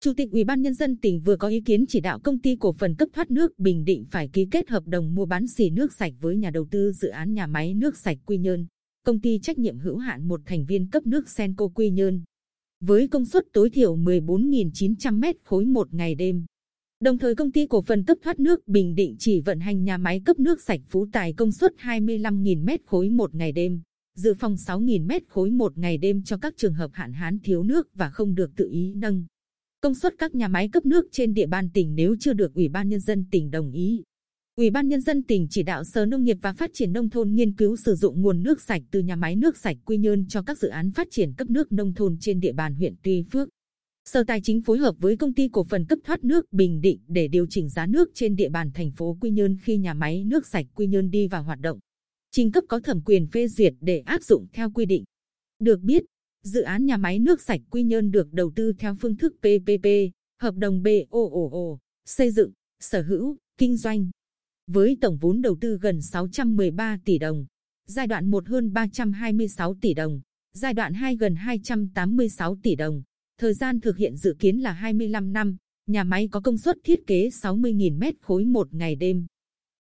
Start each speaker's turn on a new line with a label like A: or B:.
A: Chủ tịch Ủy ban nhân dân tỉnh vừa có ý kiến chỉ đạo công ty cổ phần cấp thoát nước Bình Định phải ký kết hợp đồng mua bán xỉ nước sạch với nhà đầu tư dự án nhà máy nước sạch Quy Nhơn, công ty trách nhiệm hữu hạn một thành viên cấp nước Senco Quy Nhơn. Với công suất tối thiểu 14.900 mét khối một ngày đêm. Đồng thời công ty cổ phần cấp thoát nước Bình Định chỉ vận hành nhà máy cấp nước sạch Phú Tài công suất 25.000 mét khối một ngày đêm, dự phòng 6.000 mét khối một ngày đêm cho các trường hợp hạn hán thiếu nước và không được tự ý nâng. Công suất các nhà máy cấp nước trên địa bàn tỉnh nếu chưa được Ủy ban Nhân dân tỉnh đồng ý. Ủy ban Nhân dân tỉnh chỉ đạo Sở Nông nghiệp và Phát triển Nông thôn nghiên cứu sử dụng nguồn nước sạch từ nhà máy nước sạch Quy Nhơn cho các dự án phát triển cấp nước nông thôn trên địa bàn huyện Tuy Phước. Sở Tài chính phối hợp với công ty cổ phần cấp thoát nước Bình Định để điều chỉnh giá nước trên địa bàn thành phố Quy Nhơn khi nhà máy nước sạch Quy Nhơn đi vào hoạt động. Trình cấp có thẩm quyền phê duyệt để áp dụng theo quy định. Được biết, dự án nhà máy nước sạch Quy Nhơn được đầu tư theo phương thức PPP, hợp đồng BOOO, xây dựng, sở hữu, kinh doanh. Với tổng vốn đầu tư gần 613 tỷ đồng, giai đoạn 1 hơn 326 tỷ đồng, giai đoạn 2 gần 286 tỷ đồng. Thời gian thực hiện dự kiến là 25 năm, nhà máy có công suất thiết kế 60.000 mét khối một ngày đêm.